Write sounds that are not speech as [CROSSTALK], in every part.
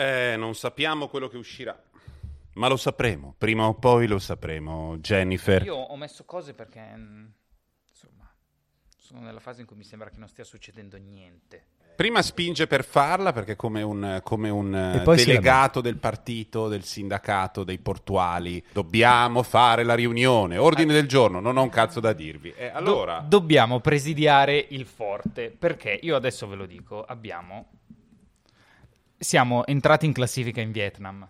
Eh, non sappiamo quello che uscirà. Ma lo sapremo, prima o poi lo sapremo, Jennifer. Io ho messo cose perché, mm, insomma, sono nella fase in cui mi sembra che non stia succedendo niente. Prima spinge per farla perché come un, come un E si delegato del partito, del sindacato, dei portuali, dobbiamo fare la riunione, ordine del giorno, non ho un cazzo da dirvi. E Do- allora, dobbiamo presidiare il forte perché io adesso ve lo dico, abbiamo siamo entrati in classifica in Vietnam.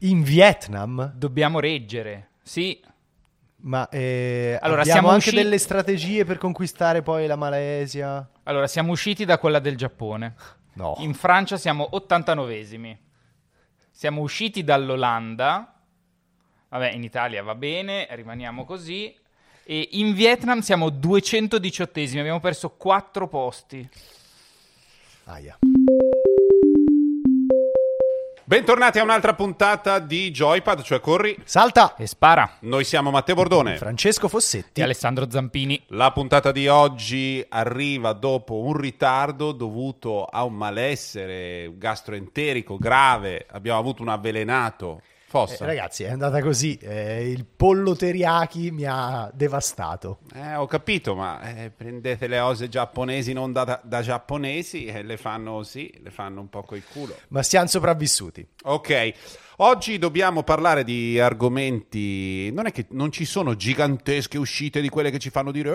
In Vietnam? Dobbiamo reggere. Sì, Ma eh, Allora, abbiamo anche usci- delle strategie per conquistare poi la Malesia? allora siamo usciti da quella del Giappone. No. In Francia siamo 89esimi. Siamo usciti dall'Olanda. Vabbè, in Italia va bene, rimaniamo così. E in Vietnam siamo 218esimi, abbiamo perso 4 posti. Aia. Bentornati a un'altra puntata di Joypad, cioè Corri. Salta! E spara. Noi siamo Matteo Bordone. Francesco Fossetti. E Alessandro Zampini. La puntata di oggi arriva dopo un ritardo dovuto a un malessere gastroenterico grave. Abbiamo avuto un avvelenato. Fossa. Eh, ragazzi, è andata così. eh, il pollo teriyaki mi ha devastato. Eh, ho capito, ma eh, prendete le cose giapponesi non da, da giapponesi e le fanno sì, le fanno un po' col culo. Ma siamo sopravvissuti. Ok, oggi dobbiamo parlare di argomenti. Non è che non ci sono gigantesche uscite di quelle che ci fanno dire.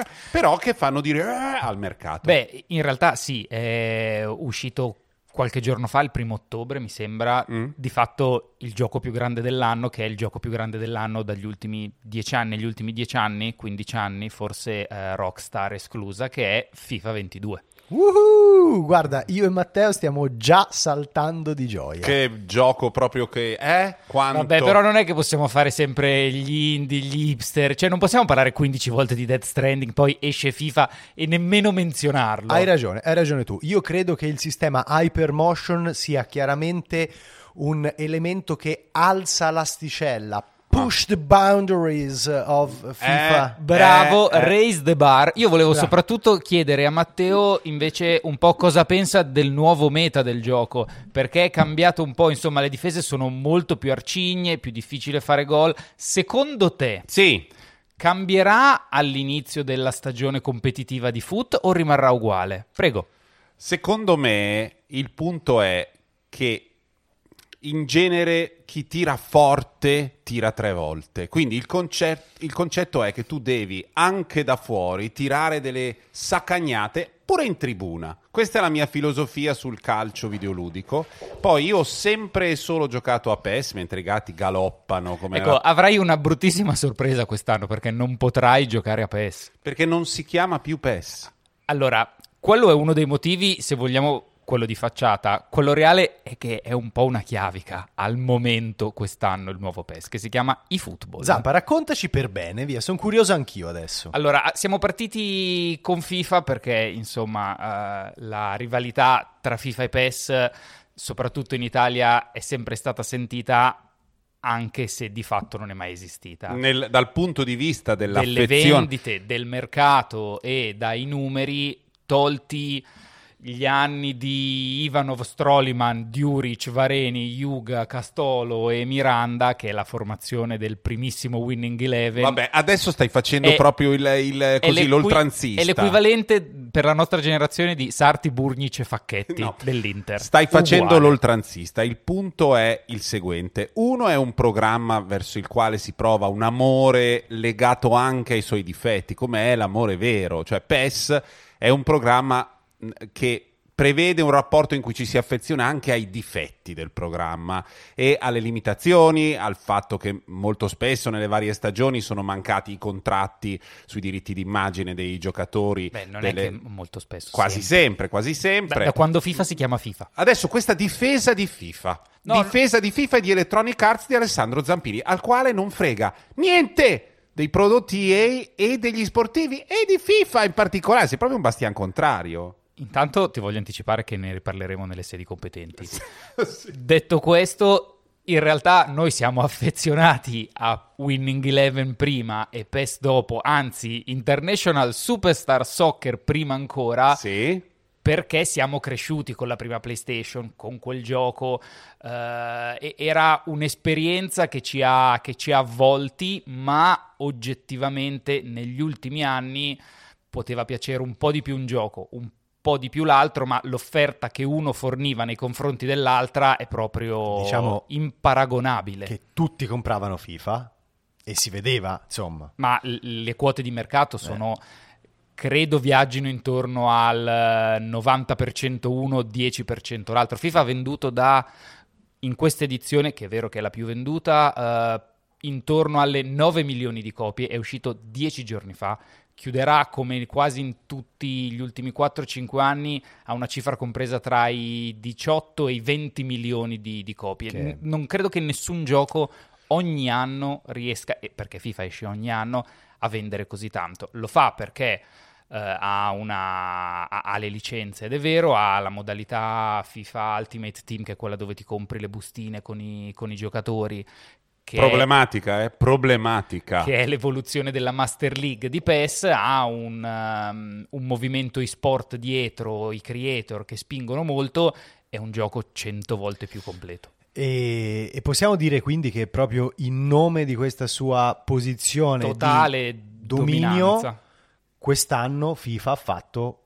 "Eh", però che fanno dire "Eh", al mercato. Beh, in realtà sì, è uscito qualche giorno fa, il primo ottobre, mi sembra, Mm. di fatto il gioco più grande dell'anno, che è il gioco più grande dell'anno dagli ultimi dieci anni, gli ultimi dieci anni, 15 anni, forse eh, Rockstar esclusa, che è FIFA 22. Uhu! Guarda, io e Matteo stiamo già saltando di gioia. Che gioco proprio che è? Quanto... Vabbè, però non è che possiamo fare sempre gli indie, gli hipster, cioè non possiamo parlare 15 volte di Death Stranding, poi esce FIFA e nemmeno menzionarlo. Hai ragione, hai ragione tu. Io credo che il sistema Hypermotion sia chiaramente un elemento che alza l'asticella. Push the boundaries of FIFA. Eh, Bravo, Eh, eh. raise the bar. Io volevo Bravo. soprattutto chiedere a Matteo invece un po' cosa pensa del nuovo meta del gioco, perché è cambiato un po', insomma, le difese sono molto più arcigne, è più difficile fare gol. Secondo te Sì, cambierà all'inizio della stagione competitiva di foot o rimarrà uguale? Prego. secondo me il punto è che in genere chi tira forte tira tre volte. Quindi il, concet- il concetto è che tu devi anche da fuori tirare delle saccagnate pure in tribuna. Questa è la mia filosofia sul calcio videoludico. Poi io ho sempre e solo giocato a PES mentre i gatti galoppano Ecco, avrai una bruttissima sorpresa quest'anno perché non potrai giocare a PES. perché non si chiama più PES. Allora, quello è uno dei motivi, se vogliamo quello di facciata. Quello reale è che è un po' una chiavica al momento quest'anno il nuovo PES, che si chiama eFootball. Zampa, raccontaci per bene, via. Sono curioso anch'io adesso. Allora, siamo partiti con FIFA perché, insomma, eh, la rivalità tra FIFA e PES, soprattutto in Italia, è sempre stata sentita anche se di fatto non è mai esistita. Nel- dal punto di vista delle vendite, del mercato e dai numeri tolti gli anni di Ivanov, Stroliman, Djuric, Vareni, Yuga, Castolo e Miranda, che è la formazione del primissimo Winning Eleven. Vabbè, adesso stai facendo È- proprio il, il- È così, l'equi- l'oltranzista. È l'equivalente per la nostra generazione di Sarti, Burnic e Facchetti No. dell'Inter. Stai facendo Uguale. l'oltranzista. Il punto è il seguente: uno è un programma verso il quale si prova un amore legato anche ai suoi difetti, come è l'amore vero. Cioè, PES è un programma che prevede un rapporto in cui ci si affeziona anche ai difetti del programma e alle limitazioni, al fatto che molto spesso nelle varie stagioni sono mancati i contratti sui diritti d'immagine dei giocatori. Beh, non delle- è che molto spesso. Quasi sempre. sempre, quasi sempre. Da, da quando FIFA si chiama FIFA. Adesso questa difesa di FIFA, No, difesa di FIFA e di Electronic Arts di Alessandro Zampini, al quale non frega niente dei prodotti EA e degli sportivi e di FIFA in particolare, sei proprio un bastian contrario. Intanto ti voglio anticipare che ne riparleremo nelle sedi competenti. [LAUGHS] Detto questo, in realtà noi siamo affezionati a Winning Eleven prima e PES dopo, anzi International Superstar Soccer prima ancora, Sì? perché siamo cresciuti con la prima PlayStation, con quel gioco. Eh, era un'esperienza che ci, ha, che ci ha avvolti, ma oggettivamente negli ultimi anni poteva piacere un po' di più un gioco, un po' di più l'altro, ma l'offerta che uno forniva nei confronti dell'altra è proprio Diciamo imparagonabile. Che tutti compravano FIFA e si vedeva, insomma. Ma le quote di mercato sono credo viaggino intorno al eh, 90% uno, 10% l'altro. FIFA ha venduto da, in questa edizione, che è vero che è la più venduta, eh, intorno alle 9 milioni di copie, è uscito 10 giorni fa, chiuderà come quasi in tutti gli ultimi 4-5 anni a una cifra compresa tra i 18 e i 20 milioni di, di copie. Che- N- non credo che nessun gioco ogni anno riesca, perché FIFA esce ogni anno, a vendere così tanto. Lo fa perché eh, ha, una, ha, ha le licenze ed è vero, ha la modalità FIFA Ultimate Team che è quella dove ti compri le bustine con i, con i giocatori. Che è- Problematica, eh? Problematica. che è l'evoluzione della Master League di PES, ha un, um, un movimento e-sport dietro, i creator che spingono molto, è un gioco cento volte più completo. E, e possiamo dire quindi che proprio in nome di questa sua posizione Totale di dominio, dominanza. quest'anno FIFA ha fatto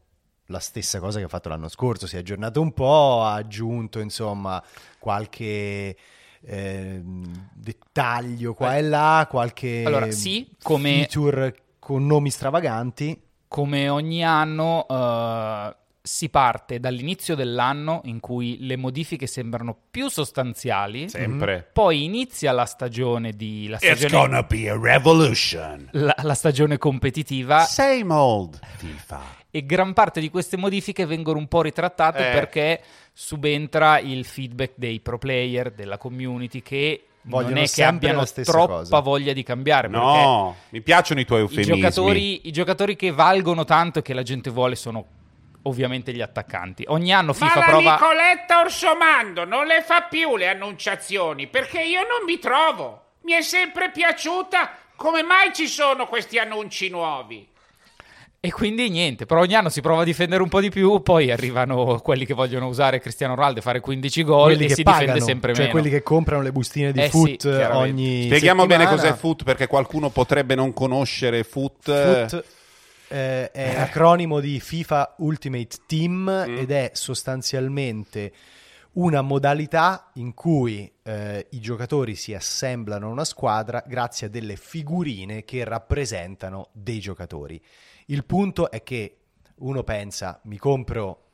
la stessa cosa che ha fatto l'anno scorso, si è aggiornato un po', ha aggiunto insomma qualche ehm, dettaglio qua e là, qualche Allora, sì, come- feature con nomi stravaganti. Come ogni anno eh, si parte dall'inizio dell'anno in cui le modifiche sembrano più sostanziali, Sempre. poi inizia la stagione di la It's stagione, gonna be a revolution. la- la stagione competitiva Same old FIFA. e gran parte di queste modifiche vengono un po' ritrattate Eh. perché subentra il feedback dei pro player, della community che Vogliono non è che abbiano troppa cosa. voglia di cambiare No, mi piacciono i tuoi perché i eufemismi. giocatori, i giocatori che valgono tanto e che la gente vuole sono ovviamente gli attaccanti. Ogni anno Ma FIFA la prova Nicoletta Orsomando non le fa più le annunciazioni perché io non mi trovo. Mi è sempre piaciuta. Come mai ci sono questi annunci nuovi? E quindi niente, però ogni anno si prova a difendere un po' di più, poi arrivano quelli che vogliono usare Cristiano Ronaldo e fare 15 gol quelli e che si pagano, difende sempre cioè meno. quelli che comprano le bustine di Eh sì, foot chiaramente. ogni Spieghiamo bene settimana. cos'è foot perché qualcuno potrebbe non conoscere foot. Foot eh, è acronimo di FIFA Ultimate Team Mm. ed è sostanzialmente una modalità in cui eh, i giocatori si assemblano a una squadra grazie a delle figurine che rappresentano dei giocatori. Il punto è che uno pensa mi compro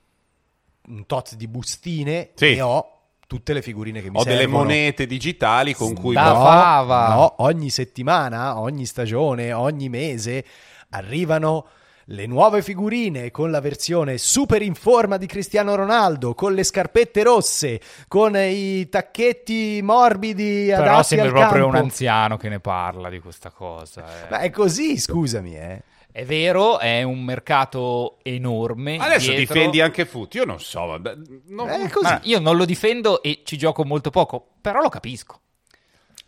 un tot di bustine Sì. e ho tutte le figurine che mi Ho delle servono. monete digitali con cui Da No, fava. no, ogni settimana, ogni stagione, ogni mese arrivano le nuove figurine con la versione super in forma di Cristiano Ronaldo, con le scarpette rosse, con i tacchetti morbidi Però adatti sembra al proprio campo. un anziano che ne parla di questa cosa. eh. Ma è così, scusami, eh. È vero, è un mercato enorme. Adesso dietro. difendi anche foot. Io non so. vabbè, non- È così. Ma io non lo difendo e ci gioco molto poco, però lo capisco.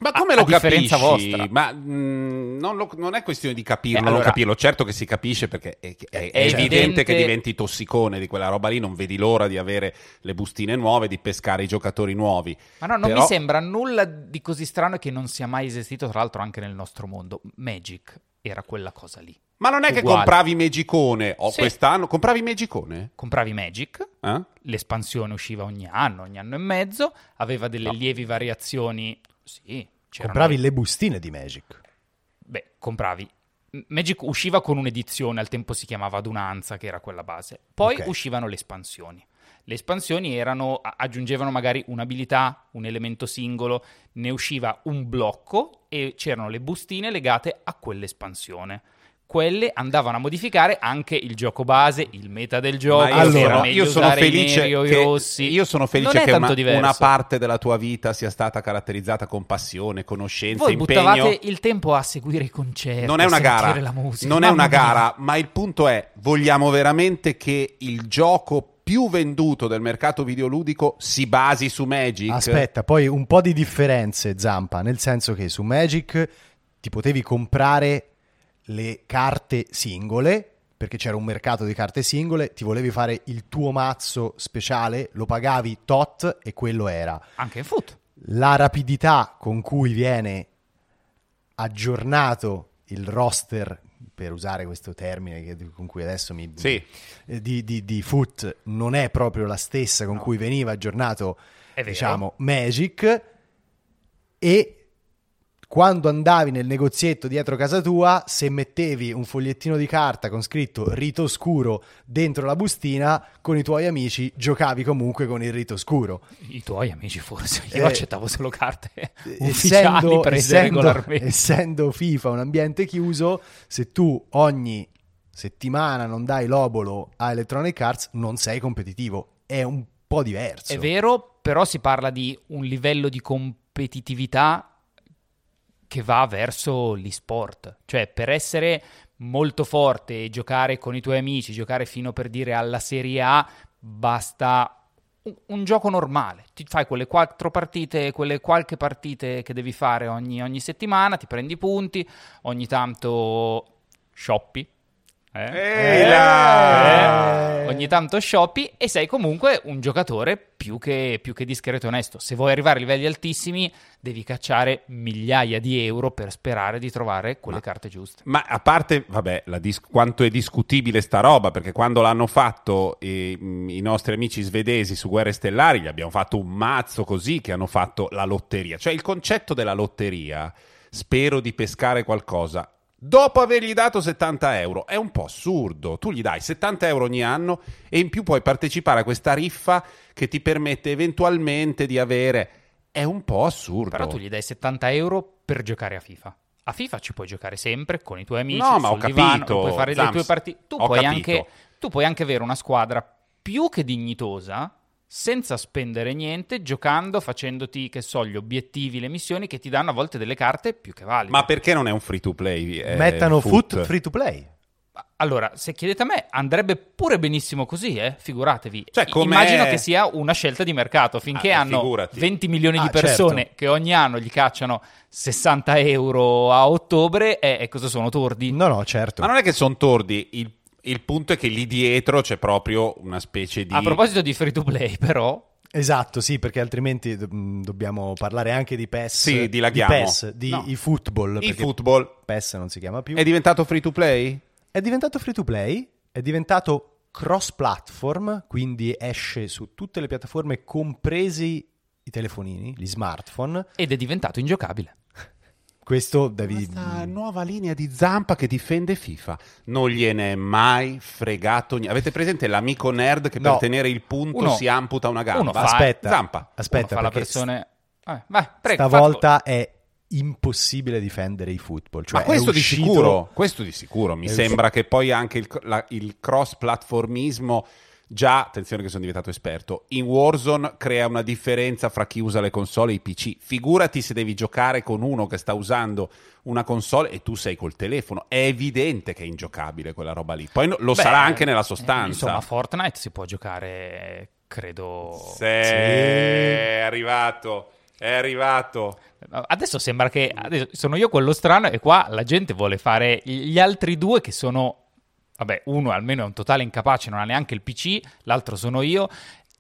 Ma come a lo differenza capisci? vostra. Ma mm, non, lo- non è questione di capirlo Eh, o non allora- capirlo. Certo che si capisce perché è, è- è evidente- evidente che diventi tossicone di quella roba lì. Non vedi l'ora di avere le bustine nuove, di pescare i giocatori nuovi. Ma no, non Però- mi sembra nulla di così strano e che non sia mai esistito, tra l'altro, anche nel nostro mondo. Magic era quella cosa lì. Ma non è che Uguale. compravi Magicone o Sì. quest'anno? Compravi Magicone? Compravi Magic, Eh? l'espansione usciva ogni anno, ogni anno e mezzo, aveva delle lievi variazioni. Sì, Compravi le bustine di Magic. Beh, compravi. Magic usciva con un'edizione, al tempo si chiamava Adunanza, che era quella base. Poi Ok. uscivano le espansioni. Le espansioni erano, aggiungevano magari un'abilità, un elemento singolo, ne usciva un blocco e c'erano le bustine legate a quell'espansione. Quelle andavano a modificare anche il gioco base, il meta del gioco, Ma meglio io sono felice neri che, rossi. io sono felice Non che una, una parte della tua vita sia stata caratterizzata con passione, conoscenza, Voi impegno. buttavate il tempo a seguire i concerti, non è a una sentire gara, la musica. non è una mia. gara, ma il punto è, vogliamo veramente che il gioco più venduto del mercato videoludico si basi su Magic? Aspetta, poi un po' di differenze, Zampa, nel senso che su Magic ti potevi comprare le carte singole perché c'era un mercato di carte singole, ti volevi fare il tuo mazzo speciale, lo pagavi tot e quello era. Anche in foot. La rapidità con cui viene aggiornato il roster, per usare questo termine che- con cui adesso mi... Sì. Di, di, di foot non è proprio la stessa con cui veniva aggiornato, diciamo, Magic e quando andavi nel negozietto dietro casa tua, se mettevi un fogliettino di carta con scritto rito scuro dentro la bustina, con i tuoi amici giocavi comunque con il rito scuro. I tuoi amici forse. Io Eh, accettavo solo carte [LAUGHS] ufficiali Essendo, prese essendo, regolarmente. essendo FIFA un ambiente chiuso, se tu ogni settimana non dai l'obolo a Electronic Arts, non sei competitivo. È un po' diverso. È vero, però si parla di un livello di competitività che va verso l'e-sport. Cioè, per essere molto forte e giocare con i tuoi amici, giocare fino per dire alla Serie A, basta un, un gioco normale. Ti fai quelle quattro partite, quelle qualche partite che devi fare ogni, ogni settimana, ti prendi i punti, ogni tanto shoppi. Eh? Ehi là! Eh, ogni tanto shoppi e sei comunque un giocatore più che, più che discreto e onesto. Se vuoi arrivare a livelli altissimi, devi cacciare migliaia di euro per sperare di trovare quelle carte giuste. Ma a parte, vabbè, la dis- quanto è discutibile sta roba, perché quando l'hanno fatto eh, i nostri amici svedesi su Guerre Stellari, gli abbiamo fatto un mazzo così che hanno fatto la lotteria. Cioè il concetto della lotteria, spero di pescare qualcosa, dopo avergli dato 70 euro, è un po' assurdo. Tu gli dai 70 euro ogni anno e in più puoi partecipare a questa riffa che ti permette eventualmente di avere... È un po' assurdo. Però tu gli dai 70 euro per giocare a FIFA. A FIFA ci puoi giocare sempre con i tuoi amici. No, ma ho divano, capito, puoi fare le Zams, tue partite. Tu puoi, anche, tu puoi anche avere una squadra più che dignitosa senza spendere niente, giocando, facendoti, che so, gli obiettivi, le missioni che ti danno a volte delle carte più che valide. Ma perché non è un free to play? eh, Mettano foot free to play. Allora, se chiedete a me, andrebbe pure benissimo così, eh? Figuratevi. Cioè, Immagino che sia una scelta di mercato, finché Ah, eh, hanno figurati. 20 milioni di Ah, persone certo. che ogni anno gli cacciano 60 euro a ottobre, e, e cosa sono tordi? No, no, certo. Ma non è che sono tordi, il, il punto è che lì dietro c'è proprio una specie di... A proposito di free to play, però, Esatto, sì, perché altrimenti do- mh, dobbiamo parlare anche di PES. Sì, dilaghiamo. Di PES, di No. eFootball. football PES non si chiama più. è diventato free to play? È diventato free to play, è diventato cross platform, quindi esce su tutte le piattaforme, compresi i telefonini, gli smartphone. ed è diventato ingiocabile. Questo devi. Questa nuova linea di zampa che difende FIFA. Non gliene è mai fregato niente. Avete presente l'amico nerd che No. per tenere il punto Uno- si amputa una gamba? uno fa- Aspetta, Zampa. aspetta, Uno fa la perché versione... Eh, vai, prego, stavolta è impossibile difendere i football. Cioè Ma questo è di uscito- sicuro, questo di sicuro. Mi è sembra che poi anche il, la- il cross-platformismo, già, attenzione che sono diventato esperto, in Warzone crea una differenza fra chi usa le console e i PC. Figurati se devi giocare con uno che sta usando una console e tu sei col telefono. È evidente che è ingiocabile quella roba lì. Poi lo Beh, sarà anche nella eh, sostanza. Insomma, Fortnite si può giocare, credo... Sì, è arrivato, è arrivato. Adesso sembra che adesso sono io quello strano e qua la gente vuole fare gli altri due che sono, vabbè, uno almeno è un totale incapace, non ha neanche il PC, l'altro sono io.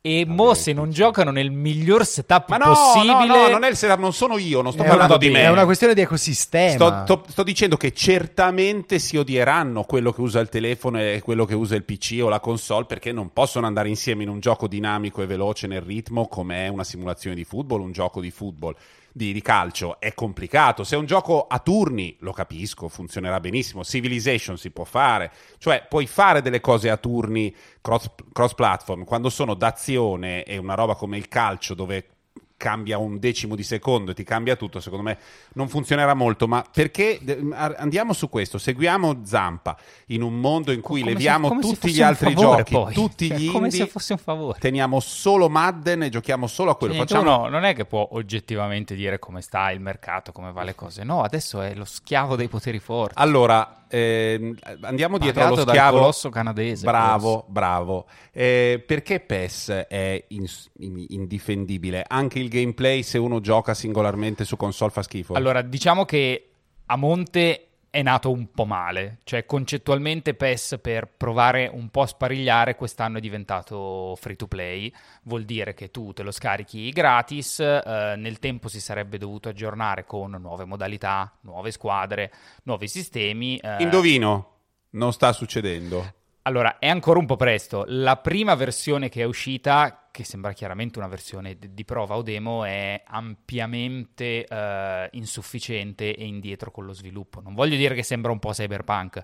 E mo se non giocano nel miglior setup Ma no, possibile, no, no, non è il setup, non sono io, non sto È parlando una, di me. è una questione di ecosistema. Sto, sto- sto dicendo che certamente si odieranno quello che usa il telefono e quello che usa il PC o la console perché non possono andare insieme in un gioco dinamico e veloce nel ritmo come è una simulazione di football, un gioco di football, di, di calcio. È complicato. Se è un gioco a turni, lo capisco, funzionerà benissimo. Civilization si può fare, cioè puoi fare delle cose a turni cross, cross platform quando sono d'azione e una roba come il calcio dove cambia un decimo di secondo e ti cambia tutto, secondo me non funzionerà molto, ma perché andiamo su questo, seguiamo Zampa in un mondo in cui come leviamo se tutti gli altri favore, giochi, poi. tutti Cioè, gli come indie, se fosse un favore. teniamo solo Madden e giochiamo solo a quello, Cioè, facciamo uno non è che può oggettivamente dire come sta il mercato, come va le cose. No, adesso è lo schiavo dei poteri forti. Allora, ehm, andiamo dietro allo schiavo. colosso canadese, Bravo, forse. bravo. Eh, perché PES è ins- in- indifendibile? Anche il gameplay, se uno gioca singolarmente su console, fa schifo. Allora, diciamo che a monte è nato un po' male. Cioè, concettualmente PES per provare un po' a sparigliare quest'anno è diventato free to play. Vuol dire che tu te lo scarichi gratis, eh, nel tempo si sarebbe dovuto aggiornare con nuove modalità, nuove squadre, nuovi sistemi. eh, Indovino, non sta succedendo. allora, è ancora un po' presto. La prima versione che è uscita, che sembra chiaramente una versione di prova o demo, è ampiamente eh, insufficiente e indietro con lo sviluppo. Non voglio dire che sembra un po' cyberpunk,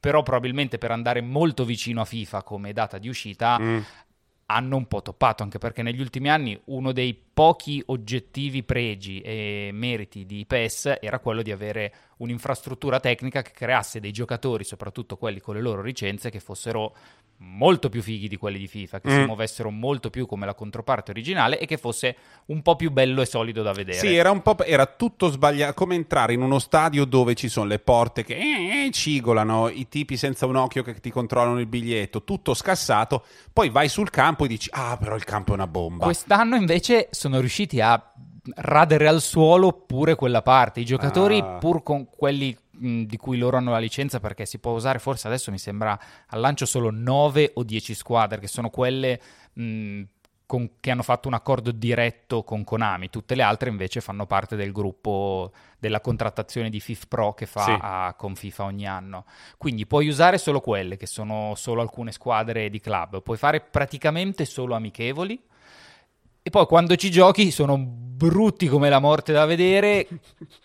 però probabilmente per andare molto vicino a FIFA come data di uscita Mm. hanno un po' toppato, anche perché negli ultimi anni uno dei pochi oggettivi pregi e meriti di PES era quello di avere un'infrastruttura tecnica che creasse dei giocatori, soprattutto quelli con le loro licenze, che fossero molto più fighi di quelli di FIFA, che si Mm. muovessero molto più come la controparte originale e che fosse un po' più bello e solido da vedere. Sì, era un po' era tutto sbagliato, come entrare in uno stadio dove ci sono le porte che eh, eh, cigolano, i tipi senza un occhio che ti controllano il biglietto, tutto scassato, poi vai sul campo e dici "Ah, però il campo è una bomba". Quest'anno invece sono riusciti a radere al suolo pure quella parte. I giocatori, Ah. pur con quelli mh, di cui loro hanno la licenza, perché si può usare forse adesso mi sembra al lancio solo 9 o 10 squadre, che sono quelle mh, con- che hanno fatto un accordo diretto con Konami. Tutte le altre invece fanno parte del gruppo della contrattazione di FIF Pro che fa Sì. a- con FIFA ogni anno. Quindi puoi usare solo quelle, che sono solo alcune squadre di club. Puoi fare praticamente solo amichevoli. E poi quando ci giochi sono brutti come la morte da vedere,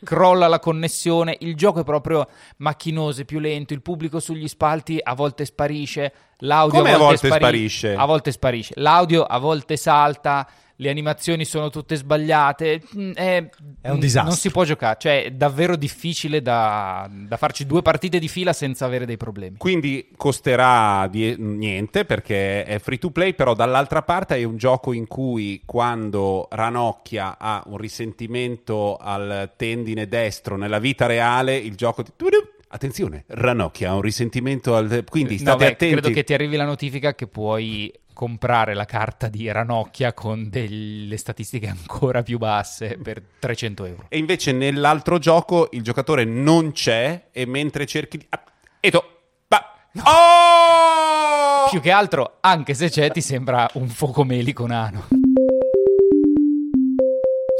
crolla la connessione, il gioco è proprio macchinoso, è più lento, il pubblico sugli spalti a volte sparisce, l'audio a a volte, volte sparisce? A volte sparisce, l'audio a volte salta, le animazioni sono tutte sbagliate, mm, è, È un disastro. Non si può giocare, cioè è davvero difficile da, da farci due partite di fila senza avere dei problemi. Quindi costerà di- niente perché è free to play, però dall'altra parte è un gioco in cui quando ranocchia ha un risentimento al tendine destro nella vita reale, il gioco ti... Attenzione, ranocchia ha un risentimento al... Quindi No, state beh, attenti. Credo che ti arrivi la notifica che puoi comprare la carta di Ranocchia con delle statistiche ancora più basse per 300 euro. E invece nell'altro gioco il giocatore non c'è e mentre cerchi di... Ah, Eto! Ba- Oh! Più che altro, anche se c'è, ti sembra un focomelico nano.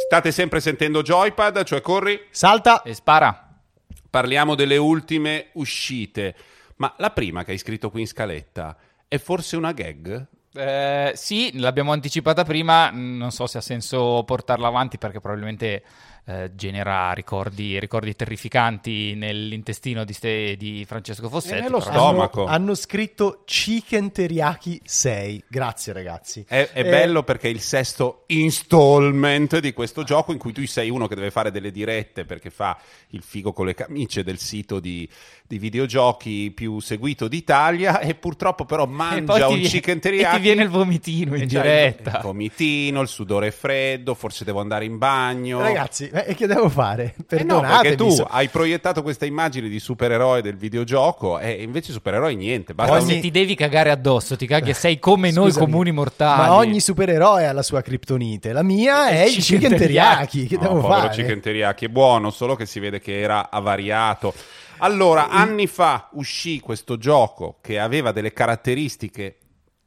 State sempre sentendo Joypad, cioè corri? Salta. E spara. Parliamo delle ultime uscite. Ma la prima che hai scritto qui in scaletta è forse una gag? Eh, sì, l'abbiamo anticipata prima, non so se ha senso portarla avanti perché probabilmente eh, genera ricordi, ricordi terrificanti nell'intestino di, ste- di Francesco Fossetti. nello però- stomaco. Hanno, hanno scritto Chicken Teriyaki 6. Grazie ragazzi. È, è Eh, bello perché è il sesto installment di questo gioco in cui tu sei uno che deve fare delle dirette perché fa il figo con le camicie del sito di, di videogiochi più seguito d'Italia e purtroppo però E mangia un vie- chicken teriyaki E ti viene il vomitino in e c'hai diretta. Il vomitino, il sudore freddo, forse devo andare in bagno. Ragazzi, eh, che devo fare? Eh no, perché tu so- hai proiettato questa immagine di supereroe del videogioco e invece supereroi niente. Basta Poi un- se ti devi cagare addosso, ti caghi, sei come [LAUGHS] noi Scusami, comuni mortali. Ma ogni supereroe ha la sua criptonite. La mia è il chicken teriyaki. Che No, devo povero fare? chicken teriyaki è buono, solo che si vede che era avariato. Allora, anni fa uscì questo gioco che aveva delle caratteristiche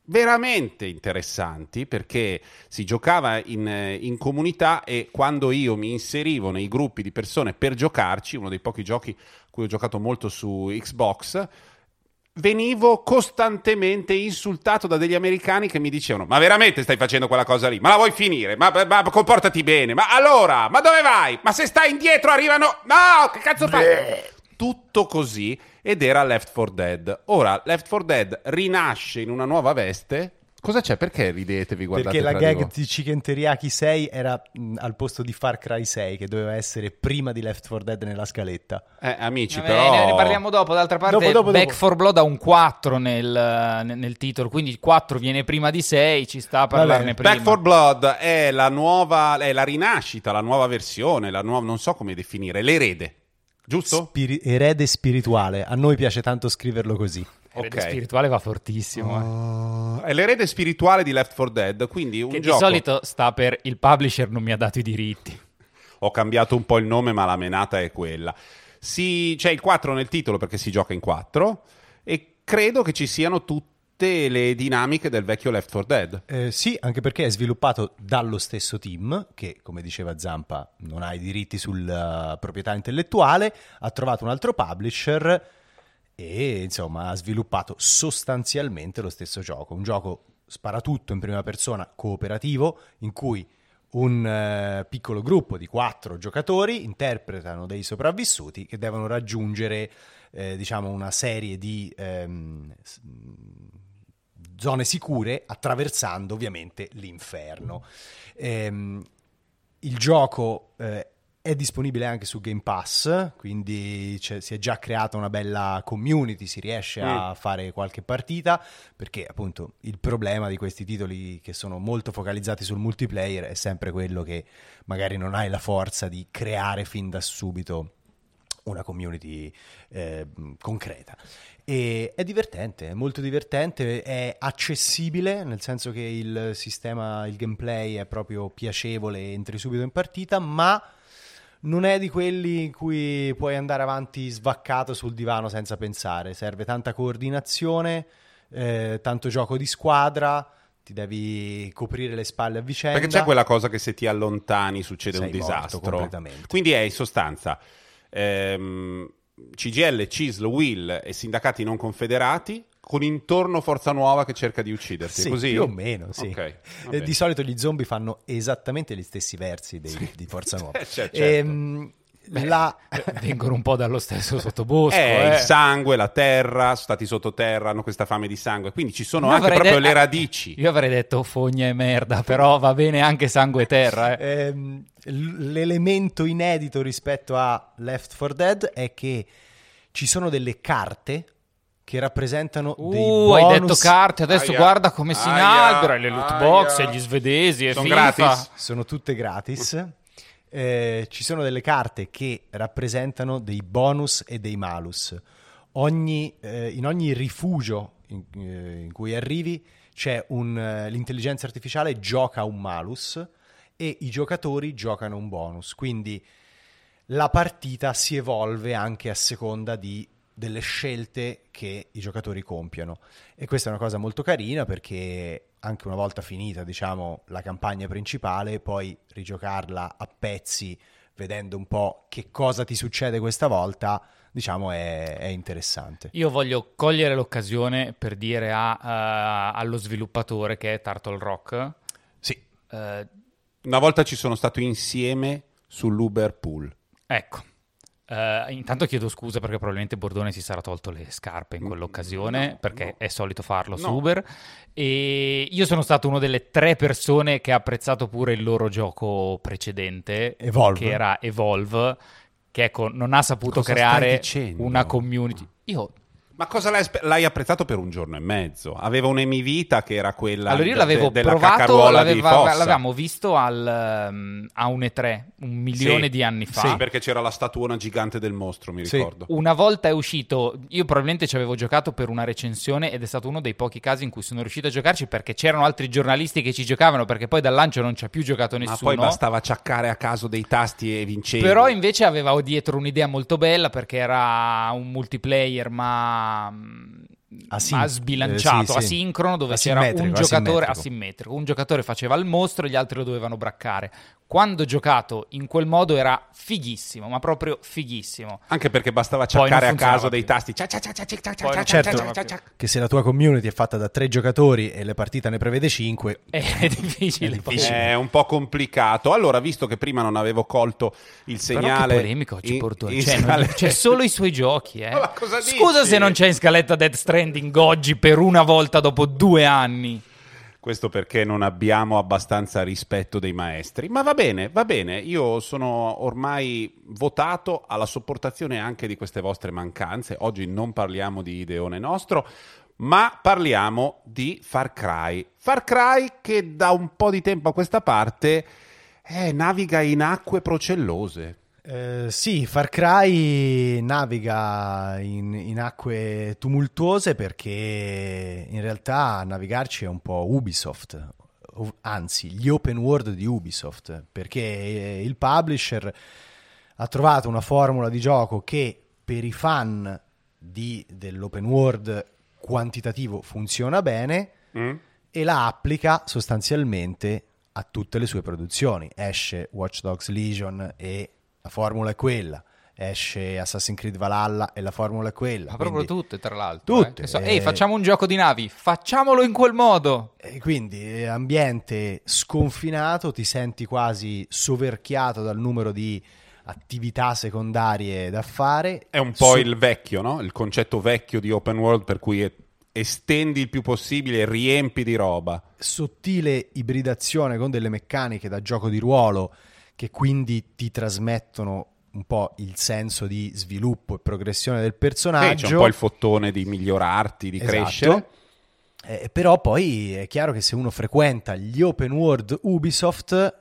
veramente interessanti perché si giocava in, eh, in comunità e quando io mi inserivo nei gruppi di persone per giocarci, uno dei pochi giochi a cui ho giocato molto su Xbox, venivo costantemente insultato da degli americani che mi dicevano ma veramente stai facendo quella cosa lì? Ma la vuoi finire? Ma, ma- ma comportati bene? Ma allora? Ma dove vai? Ma se stai indietro arrivano... No, che cazzo fai? Tutto così ed era Left 4 Dead. Ora Left 4 Dead rinasce in una nuova veste. Cosa c'è? Perché ridete? Vi guardate Perché la gag voi? di Chicken Teriyaki 6 era mh, al posto di Far Cry 6, che doveva essere prima di Left 4 Dead nella scaletta. Eh, amici, Vabbè, però... ne, ne parliamo dopo. D'altra parte, Dopo, dopo, Back dopo. 4 Blood ha un 4 nel, nel- nel titolo, quindi 4 viene prima di 6, ci sta a parlarne prima. Back 4 Blood è la nuova, è la rinascita, la nuova versione, la nuova, non so come definire, l'erede, giusto? Spiri- erede spirituale. A noi piace tanto scriverlo così. Erede ok. spirituale va fortissimo. eh. È l'erede spirituale di Left 4 Dead, quindi un Che gioco... di solito sta per il publisher non mi ha dato i diritti. Ho cambiato un po' il nome, ma la menata è quella. Si, c'è il 4 nel titolo perché si gioca in 4 e credo che ci siano tutte le dinamiche del vecchio Left 4 Dead. Eh, sì, anche perché è sviluppato dallo stesso team che, come diceva Zampa, non ha i diritti sulla proprietà intellettuale, ha trovato un altro publisher e insomma ha sviluppato sostanzialmente lo stesso gioco, un gioco sparatutto in prima persona cooperativo in cui un eh, piccolo gruppo di quattro giocatori interpretano dei sopravvissuti che devono raggiungere eh, diciamo una serie di ehm, zone sicure attraversando ovviamente l'inferno. Ehm, il gioco eh, è disponibile anche su Game Pass, quindi si è già creata una bella community, si riesce a fare qualche partita, perché appunto il problema di questi titoli che sono molto focalizzati sul multiplayer è sempre quello che magari non hai la forza di creare fin da subito una community eh, concreta. E è divertente, è molto divertente, è accessibile, nel senso che il sistema, il gameplay è proprio piacevole, entri subito in partita, ma non è di quelli in cui puoi andare avanti svaccato sul divano senza pensare. Serve tanta coordinazione, eh, tanto gioco di squadra, ti devi coprire le spalle a vicenda. Perché c'è quella cosa che se ti allontani succede Sei un disastro. completamente. Quindi è in sostanza ehm, CGL, CISL, Will e sindacati non confederati con intorno Forza Nuova che cerca di ucciderti. Sì, così? più o meno, sì. Ok, va Eh, di solito gli zombie fanno esattamente gli stessi versi dei- di Forza Nuova. [LAUGHS] Eh, certo, certo. Ehm, la- Vengono un po' dallo stesso sottobosco. Eh, eh. il sangue, la terra, sono stati sottoterra, hanno questa fame di sangue. Quindi ci sono Io anche proprio de- le radici. Io avrei detto fogna e merda, però va bene anche sangue e terra. eh. ehm, l'elemento inedito rispetto a Left 4 Dead è che ci sono delle carte che rappresentano dei Uh, bonus hai detto carte, adesso Aia, guarda come si aia, inalbera, le loot box, aia. e gli svedesi e Sono FIFA. gratis? sono tutte gratis. Eh, ci sono delle carte che rappresentano dei bonus e dei malus. Ogni, eh, in ogni rifugio in, eh, in cui arrivi c'è un, eh, l'intelligenza artificiale gioca un malus e i giocatori giocano un bonus. Quindi la partita si evolve anche a seconda di- delle scelte che i giocatori compiono. E questa è una cosa molto carina perché anche una volta finita, diciamo, la campagna principale, poi rigiocarla a pezzi, vedendo un po' che cosa ti succede questa volta, diciamo, è, è interessante. Io voglio cogliere l'occasione per dire a, eh, allo sviluppatore che è Turtle Rock. Sì, eh, Una volta ci sono stato insieme sull'Uber Pool. ecco. Eh, intanto chiedo scusa perché probabilmente Bordone si sarà tolto le scarpe in quell'occasione no, perché no. è solito farlo su No. Uber e io sono stato una delle tre persone che ha apprezzato pure il loro gioco precedente Evolve. che era Evolve che ecco non ha saputo Cosa creare una community io Ma cosa l'hai, l'hai apprezzato per un giorno e mezzo? Aveva un'emivita che era quella Allora io l'avevo de- della provato, l'aveva- Fossa. l'avevamo visto al, um, a un E3 un milione Sì. di anni fa. Sì, perché c'era la statuona gigante del mostro, mi Sì. ricordo. Una volta è uscito, io probabilmente ci avevo giocato per una recensione ed è stato uno dei pochi casi in cui sono riuscito a giocarci perché c'erano altri giornalisti che ci giocavano perché poi dal lancio non ci ha più giocato Ma nessuno. poi bastava ciaccare a caso dei tasti e vincevi. Però invece aveva dietro un'idea molto bella perché era un multiplayer ma, um, Asin- ma sbilanciato, eh, sì, sì. asincrono dove c'era un giocatore asimmetrico. asimmetrico. Un giocatore faceva il mostro e gli altri lo dovevano braccare. Quando giocato in quel modo era fighissimo, ma proprio fighissimo. Anche perché bastava ciaccare a caso dei più. tasti. Cia, cia, Certo. che se la tua community è fatta da tre giocatori e le partite ne prevede cinque, [LAUGHS] È difficile. [LAUGHS] È difficile. È un po' complicato. Allora, visto che prima non avevo colto il Però segnale. che polemico ci in- porto. in Cioè, non- scale- c'è solo i suoi giochi, eh. [LAUGHS] Ma cosa dici? Scusa se non c'è in scaletta Dead Stranding oggi per una volta dopo due anni. Questo perché non abbiamo abbastanza rispetto dei maestri. Ma va bene, va bene. Io sono ormai votato alla sopportazione anche di queste vostre mancanze. Oggi non parliamo di Ideone nostro, ma parliamo di Far Cry. Far Cry che da un po' di tempo a questa parte eh, naviga in acque procellose. Eh, sì, Far Cry naviga in, in acque tumultuose perché in realtà navigarci è un po' Ubisoft, anzi gli open world di Ubisoft, perché eh, il publisher ha trovato una formula di gioco che per i fan di- dell'open world quantitativo funziona bene Mm? e la applica sostanzialmente a tutte le sue produzioni. Esce Watch Dogs Legion e la formula è quella. Esce Assassin's Creed Valhalla e la formula è quella. Ma proprio Quindi- tutte, tra l'altro. Tutte, eh. So, eh. Ehi, facciamo un gioco di navi, facciamolo in quel modo. E quindi eh, ambiente sconfinato, ti senti quasi soverchiato dal numero di attività secondarie da fare. È un po' Su- il vecchio, no? Il concetto vecchio di open world per cui è- estendi il più possibile, riempi di roba. sottile ibridazione con delle meccaniche da gioco di ruolo che quindi ti trasmettono un po' il senso di sviluppo e progressione del Sì, personaggio. c'è un po' il fottone di migliorarti, di Esatto. crescere. Eh, però poi è chiaro che se uno frequenta gli open world Ubisoft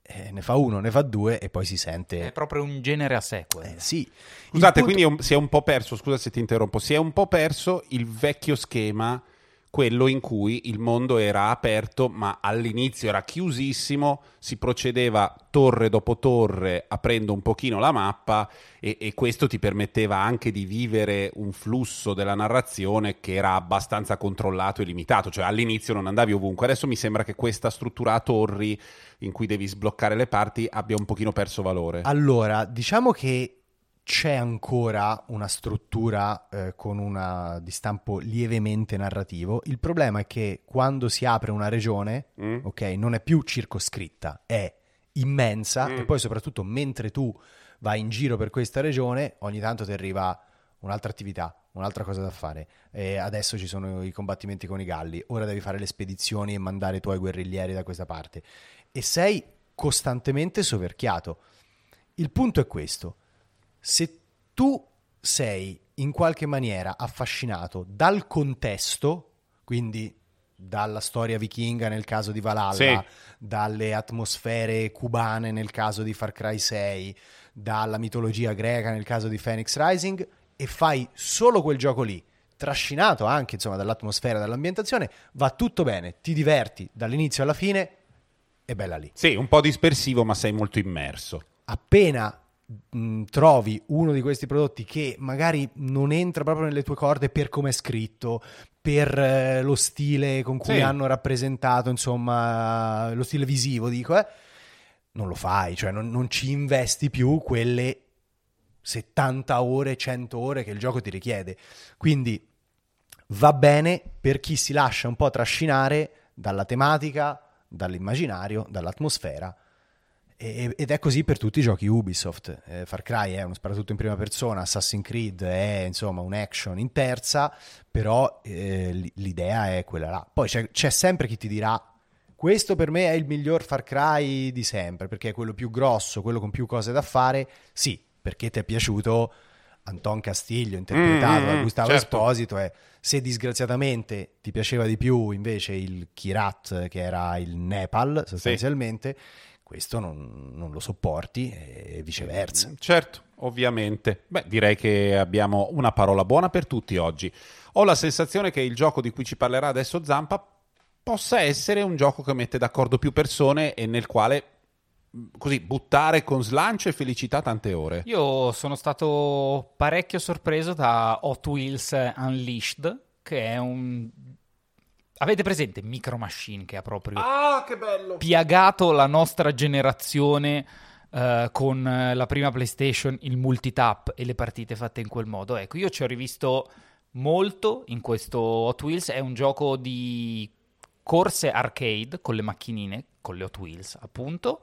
eh, ne fa uno, ne fa due e poi si sente... È proprio un genere a sé. Eh, sì. Scusate, punto- quindi si è un po' perso, scusa se ti interrompo, si è un po' perso il vecchio schema, quello in cui il mondo era aperto, ma all'inizio era chiusissimo, si procedeva torre dopo torre aprendo un pochino la mappa e, e questo ti permetteva anche di vivere un flusso della narrazione che era abbastanza controllato e limitato, cioè all'inizio non andavi ovunque. Adesso mi sembra che questa struttura a torri in cui devi sbloccare le parti abbia un pochino perso valore. Allora, diciamo che c'è ancora una struttura eh, con una di stampo lievemente narrativo. Il problema è che quando si apre una regione, Mm? ok, non è più circoscritta, è immensa Mm. e poi soprattutto mentre tu vai in giro per questa regione, ogni tanto ti arriva un'altra attività, un'altra cosa da fare. E adesso ci sono i combattimenti con i galli, ora devi fare le spedizioni e mandare i tuoi guerriglieri da questa parte. E sei costantemente soverchiato. Il punto è questo. Se tu sei in qualche maniera affascinato dal contesto, quindi dalla storia vichinga nel caso di Valhalla, Sì. dalle atmosfere cubane nel caso di Far Cry 6, dalla mitologia greca nel caso di Phoenix Rising e fai solo quel gioco lì, trascinato anche insomma dall'atmosfera, dall'ambientazione, va tutto bene, ti diverti dall'inizio alla fine e bella lì Sì, un po' dispersivo, ma sei molto immerso. appena mh, trovi uno di questi prodotti che magari non entra proprio nelle tue corde per come è scritto, per eh, lo stile con cui Sì. hanno rappresentato, insomma, lo stile visivo, dico, eh, non lo fai, cioè non, non ci investi più quelle 70 ore, 100 ore che il gioco ti richiede. Quindi va bene per chi si lascia un po' trascinare dalla tematica, dall'immaginario, dall'atmosfera. E- ed è così per tutti i giochi Ubisoft. Eh, Far Cry è uno sparatutto in prima persona, Assassin's Creed è insomma un action in terza, però eh, l'idea è quella là. Poi c'è, c'è sempre chi ti dirà questo per me è il miglior Far Cry di sempre, perché è quello più grosso, quello con più cose da fare. Sì, perché ti è piaciuto Anton Castiglio, interpretato Mm, da mm, Gustavo certo. Esposito. E se disgraziatamente ti piaceva di più invece il Kirat, che era il Nepal sostanzialmente, questo non, non lo sopporti e viceversa. Certo, ovviamente. Beh, direi che abbiamo una parola buona per tutti oggi. Ho la sensazione che il gioco di cui ci parlerà adesso Zampa possa essere un gioco che mette d'accordo più persone e nel quale mh, così buttare con slancio e felicità tante ore. Io sono stato parecchio sorpreso da Hot Wheels Unleashed, che è un... Avete presente Micro Machine che ha proprio Ah, che piagato la nostra generazione eh, con la prima PlayStation, il multitap e le partite fatte in quel modo. Ecco, io ci ho rivisto molto in questo Hot Wheels, è un gioco di corse arcade con le macchinine, con le Hot Wheels appunto,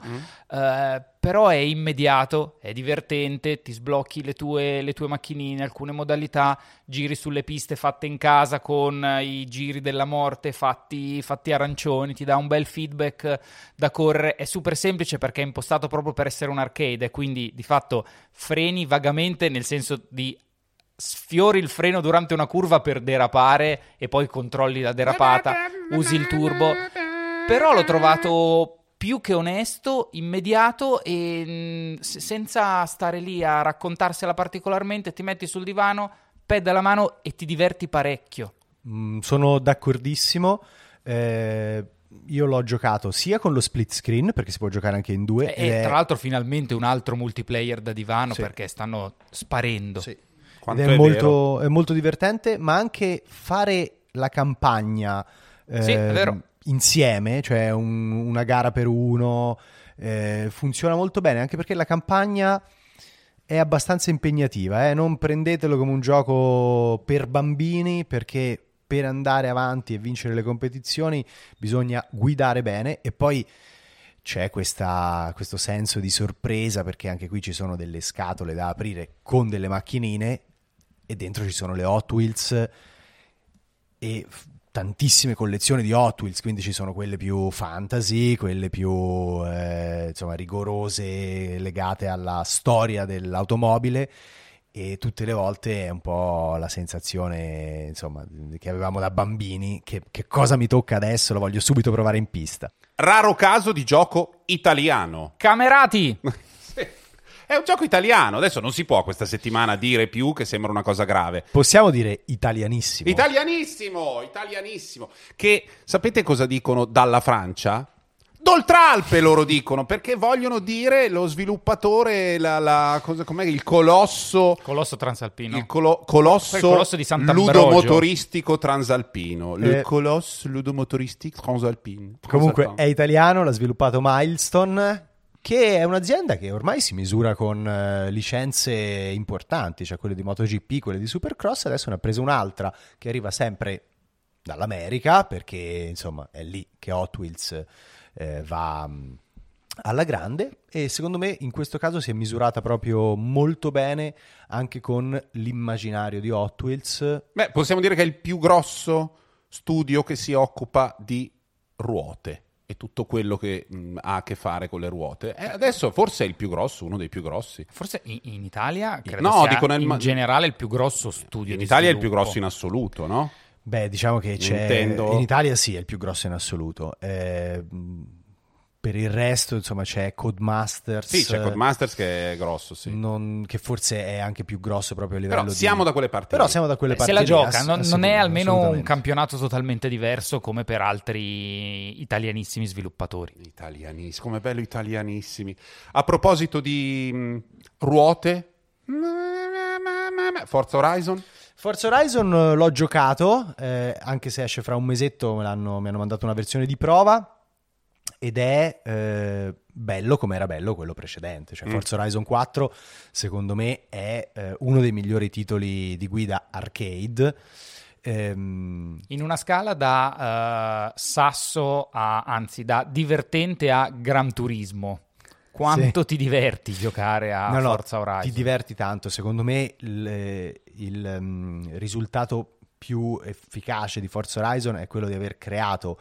eh, però è immediato, è divertente, ti sblocchi le tue, le tue macchinine, alcune modalità, giri sulle piste fatte in casa con eh, i giri della morte fatti, fatti arancioni, ti dà un bel feedback da correre, è super semplice perché è impostato proprio per essere un arcade, e quindi di fatto freni vagamente nel senso di sfiori il freno durante una curva per derapare e poi controlli la derapata, usi il turbo. Però l'ho trovato più che onesto, immediato e se- senza stare lì a raccontarsela particolarmente, ti metti sul divano, pad alla mano e ti diverti parecchio. Mm, sono d'accordissimo. Eh, io l'ho giocato sia con lo split screen, perché si può giocare anche in due. E, ed è- tra l'altro finalmente un altro multiplayer da divano Sì. perché stanno sparendo. Sì. Quanto Ed è, è molto, è molto divertente, ma anche fare la campagna Sì, è ehm, insieme, cioè un- una gara per uno, eh, funziona molto bene, anche perché la campagna è abbastanza impegnativa, eh. non prendetelo come un gioco per bambini, perché per andare avanti e vincere le competizioni bisogna guidare bene e poi c'è questa- questo senso di sorpresa perché anche qui ci sono delle scatole da aprire con delle macchinine e dentro ci sono le Hot Wheels e f- tantissime collezioni di Hot Wheels, quindi ci sono quelle più fantasy, quelle più eh, insomma rigorose legate alla storia dell'automobile e tutte le volte è un po' la sensazione insomma che avevamo da bambini che, che cosa mi tocca adesso lo voglio subito provare in pista Raro caso di gioco italiano. Camerati! [LAUGHS] È un gioco italiano. Adesso non si può questa settimana dire più che sembra una cosa grave. possiamo dire italianissimo Italianissimo, italianissimo. Che sapete cosa dicono dalla Francia? D'oltralpe loro dicono perché vogliono dire lo sviluppatore, la, la- cosa, com'è, il colosso, Colosso transalpino. il colo- colosso, Il colosso di Sant'Ambrogio. ludomotoristico transalpino. Il Eh. colosso ludomotoristico transalpino. Comunque è italiano, l'ha sviluppato Milestone, che è un'azienda che ormai si misura con eh, licenze importanti, cioè quelle di MotoGP, quelle di Supercross, adesso ne ha preso un'altra che arriva sempre dall'America, perché insomma è lì che Hot Wheels eh, va mh, alla grande. E secondo me in questo caso si è misurata proprio molto bene anche con l'immaginario di Hot Wheels. Beh, possiamo dire che è il più grosso studio che si occupa di ruote e tutto quello che mh, ha a che fare con le ruote. E adesso forse è il più grosso, uno dei più grossi. Forse in, in Italia credo No, sia dico nel in generale il più grosso studio In di Italia è il più sviluppo. grosso in assoluto, no? Beh, diciamo che c'è Nintendo. in Italia sì, è il più grosso in assoluto. Eh, per il resto, insomma, c'è Codemasters. Sì, c'è Codemasters che è grosso, sì. non- che forse è anche più grosso proprio a livello Però di- siamo da quelle parti. Però siamo da quelle parti se la gioca, ass- non, non è almeno un campionato totalmente diverso come per altri italianissimi sviluppatori. Italianissimi, come bello italianissimi. A proposito di mh, ruote, Forza Horizon. Forza Horizon eh, l'ho giocato, eh, anche se esce fra un mesetto, me l'hanno- mi hanno mandato una versione di prova ed è eh, bello come era bello quello precedente. Cioè, Mm. Forza Horizon 4, secondo me, è eh, uno dei migliori titoli di guida arcade. Ehm, In una scala da eh, sasso a, anzi, da divertente a gran turismo. Quanto ti diverti giocare a no, no, Forza Horizon? ti diverti tanto. Secondo me il, il, mm, risultato più efficace di Forza Horizon è quello di aver creato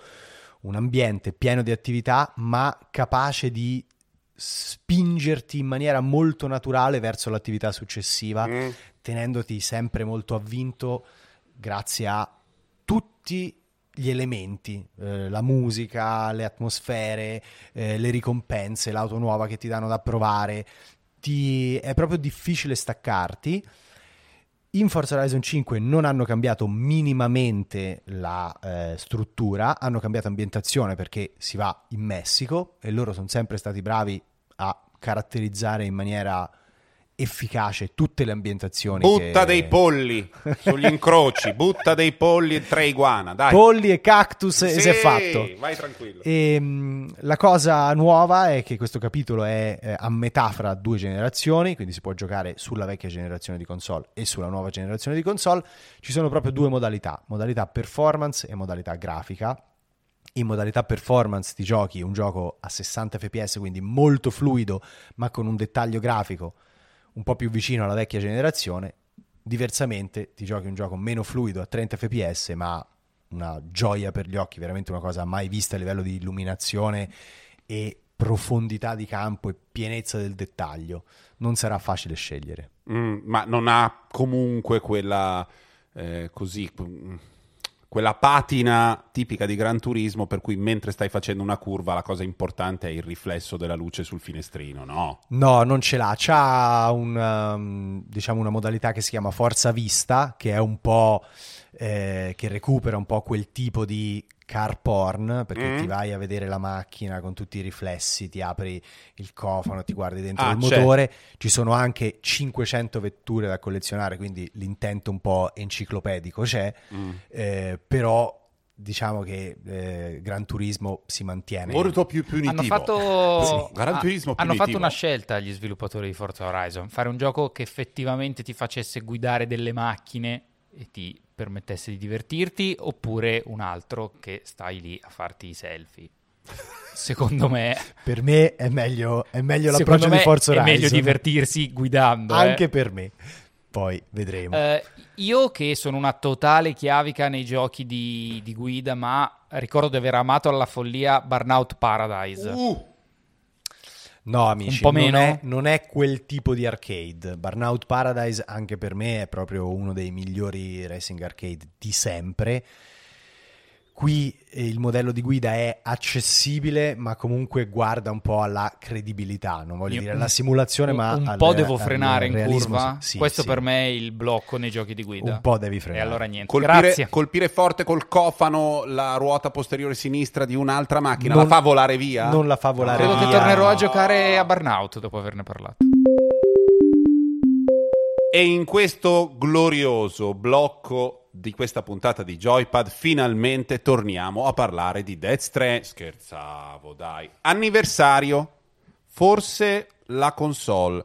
un ambiente pieno di attività, ma capace di spingerti in maniera molto naturale verso l'attività successiva, Mm. tenendoti sempre molto avvinto grazie a tutti gli elementi, eh, la musica, le atmosfere, eh, le ricompense, l'auto nuova che ti danno da provare. Ti- È proprio difficile staccarti. In Forza Horizon 5 non hanno cambiato minimamente la eh, struttura, hanno cambiato ambientazione perché si va in Messico e loro sono sempre stati bravi a caratterizzare in maniera efficace tutte le ambientazioni. Butta che- dei polli sugli [LAUGHS] incroci, butta dei polli e tre iguana, dai. polli e cactus e Sì, si è fatto. Vai tranquillo. E, mh, la cosa nuova è che questo capitolo è eh, a metà fra due generazioni, quindi si può giocare sulla vecchia generazione di console e sulla nuova generazione di console. Ci sono proprio due modalità, modalità performance e modalità grafica. In modalità performance ti giochi un gioco a 60 fps, quindi molto fluido, ma con un dettaglio grafico un po' più vicino alla vecchia generazione. Diversamente ti giochi un gioco meno fluido a 30 fps, ma una gioia per gli occhi, veramente una cosa mai vista a livello di illuminazione e profondità di campo e pienezza del dettaglio. Non sarà facile scegliere. Mm, ma non ha comunque quella eh, così mm, quella patina tipica di Gran Turismo per cui mentre stai facendo una curva la cosa importante è il riflesso della luce sul finestrino, no? No, non ce l'ha. C'ha un, um, diciamo una modalità che si chiama Forza Vista, che è un po' eh, che recupera un po' quel tipo di car porn, perché Mm. ti vai a vedere la macchina con tutti i riflessi, ti apri il cofano, ti guardi dentro Ah, il c'è. motore. Ci sono anche 500 vetture da collezionare, quindi l'intento un po' enciclopedico c'è, Mm. eh, però diciamo che eh, Gran Turismo si mantiene. Molto più punitivo. Hanno fatto, Sì, Gran ha- Turismo hanno punitivo. fatto una scelta gli sviluppatori di Forza Horizon, fare un gioco che effettivamente ti facesse guidare delle macchine ti permettesse di divertirti, oppure un altro che stai lì a farti i selfie. [LAUGHS] Secondo me, Per me è meglio, è meglio l'approccio di Forza è Horizon. meglio divertirsi guidando. eh. Anche per me. Poi vedremo. Eh, io che sono una totale chiavica nei giochi di, di guida, ma ricordo di aver amato alla follia Burnout Paradise. Uh, No, amici, po' non, meno? È, non è quel tipo di arcade. Burnout Paradise anche per me è proprio uno dei migliori racing arcade di sempre. Qui eh, il modello di guida è accessibile, ma comunque guarda un po' alla credibilità, non voglio Io- dire alla simulazione, un, ma un al- po' devo al frenare in realismo, curva. sì, Questo sì. per me è il blocco nei giochi di guida. Un po' devi E frenare. allora niente. colpire, Grazie. colpire forte col cofano la ruota posteriore sinistra di un'altra macchina, Non- la fa volare via? non la fa volare Credo che via. tornerò a giocare a Burnout dopo averne parlato. E in questo glorioso blocco di questa puntata di Joypad finalmente torniamo a parlare di Death Stranding. Scherzavo, dai. Anniversario. Forse la console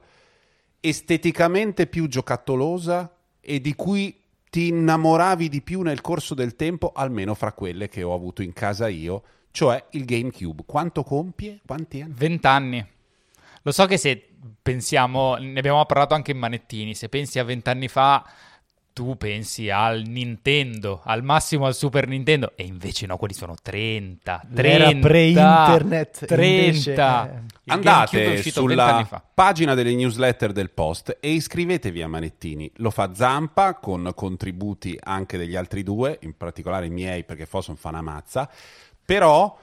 esteticamente più giocattolosa e di cui ti innamoravi di più nel corso del tempo, almeno fra quelle che ho avuto in casa io, cioè il GameCube. Quanto compie? Quanti anni? Vent'anni. Lo so che se pensiamo, ne abbiamo parlato anche in Manettini, se pensi a vent'anni fa, tu pensi al Nintendo, al massimo al Super Nintendo, e invece no, quelli sono 30, 30, Era pre-internet, 30. invece, eh. Andate sulla pagina delle newsletter del post e iscrivetevi a Manettini. Lo fa Zampa con contributi anche degli altri due, in particolare i miei perché Foson fa una mazza. Però